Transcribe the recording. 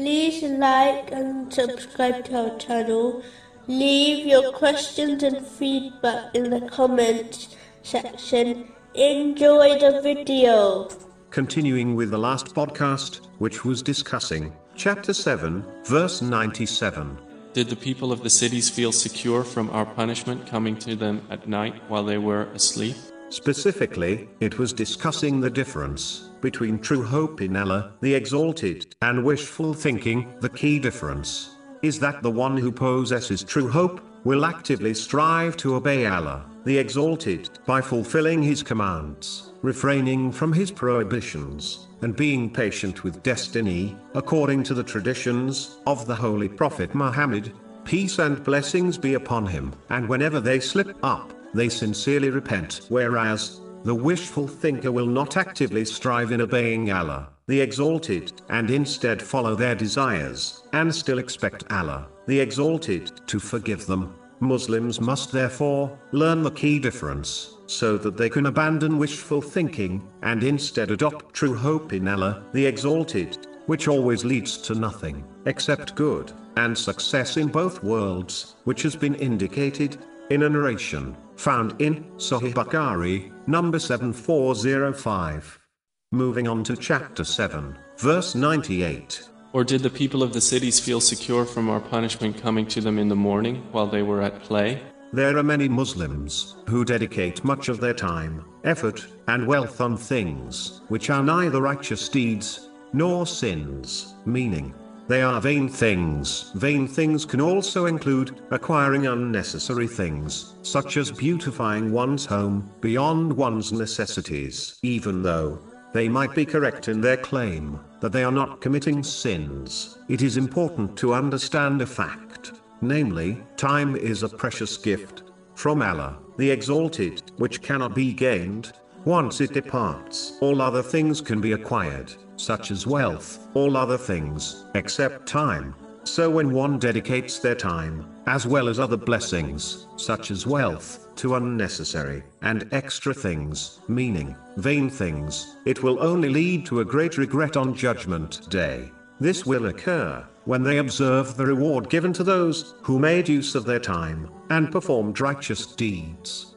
like and subscribe to our channel. Leave your questions and feedback in the comments section. Enjoy the video. Continuing with the last podcast, which was discussing chapter 7, verse 97. Did the people of the cities feel secure from our punishment coming to them at night while they were asleep? Specifically, it was discussing the difference between true hope in Allah, the Exalted, and wishful thinking. The key difference is that the one who possesses true hope will actively strive to obey Allah, the Exalted, by fulfilling His commands, refraining from His prohibitions, and being patient with destiny, according to the traditions of the Holy Prophet Muhammad. Peace and blessings be upon him, and whenever they slip up, they sincerely repent. Whereas, the wishful thinker will not actively strive in obeying Allah, the Exalted, and instead follow their desires, and still expect Allah, the Exalted, to forgive them. Muslims must therefore learn the key difference, so that they can abandon wishful thinking, and instead adopt true hope in Allah, the Exalted, which always leads to nothing except good and success in both worlds, which has been indicated in a narration found in Sahih Bukhari, number 7405. Moving on to chapter 7, verse 98. Or did the people of the cities feel secure from our punishment coming to them in the morning while they were at play? There are many Muslims who dedicate much of their time, effort, and wealth on things which are neither righteous deeds nor sins, meaning they are vain things. Vain things can also include acquiring unnecessary things, such as beautifying one's home beyond one's necessities, even though they might be correct in their claim that they are not committing sins. It is important to understand a fact, namely, time is a precious gift from Allah, the Exalted, which cannot be gained. Once it departs, all other things can be acquired, such as wealth, all other things, except time. So when one dedicates their time, as well as other blessings, such as wealth, to unnecessary and extra things, meaning vain things, it will only lead to a great regret on Judgment Day. This will occur when they observe the reward given to those who made use of their time and performed righteous deeds.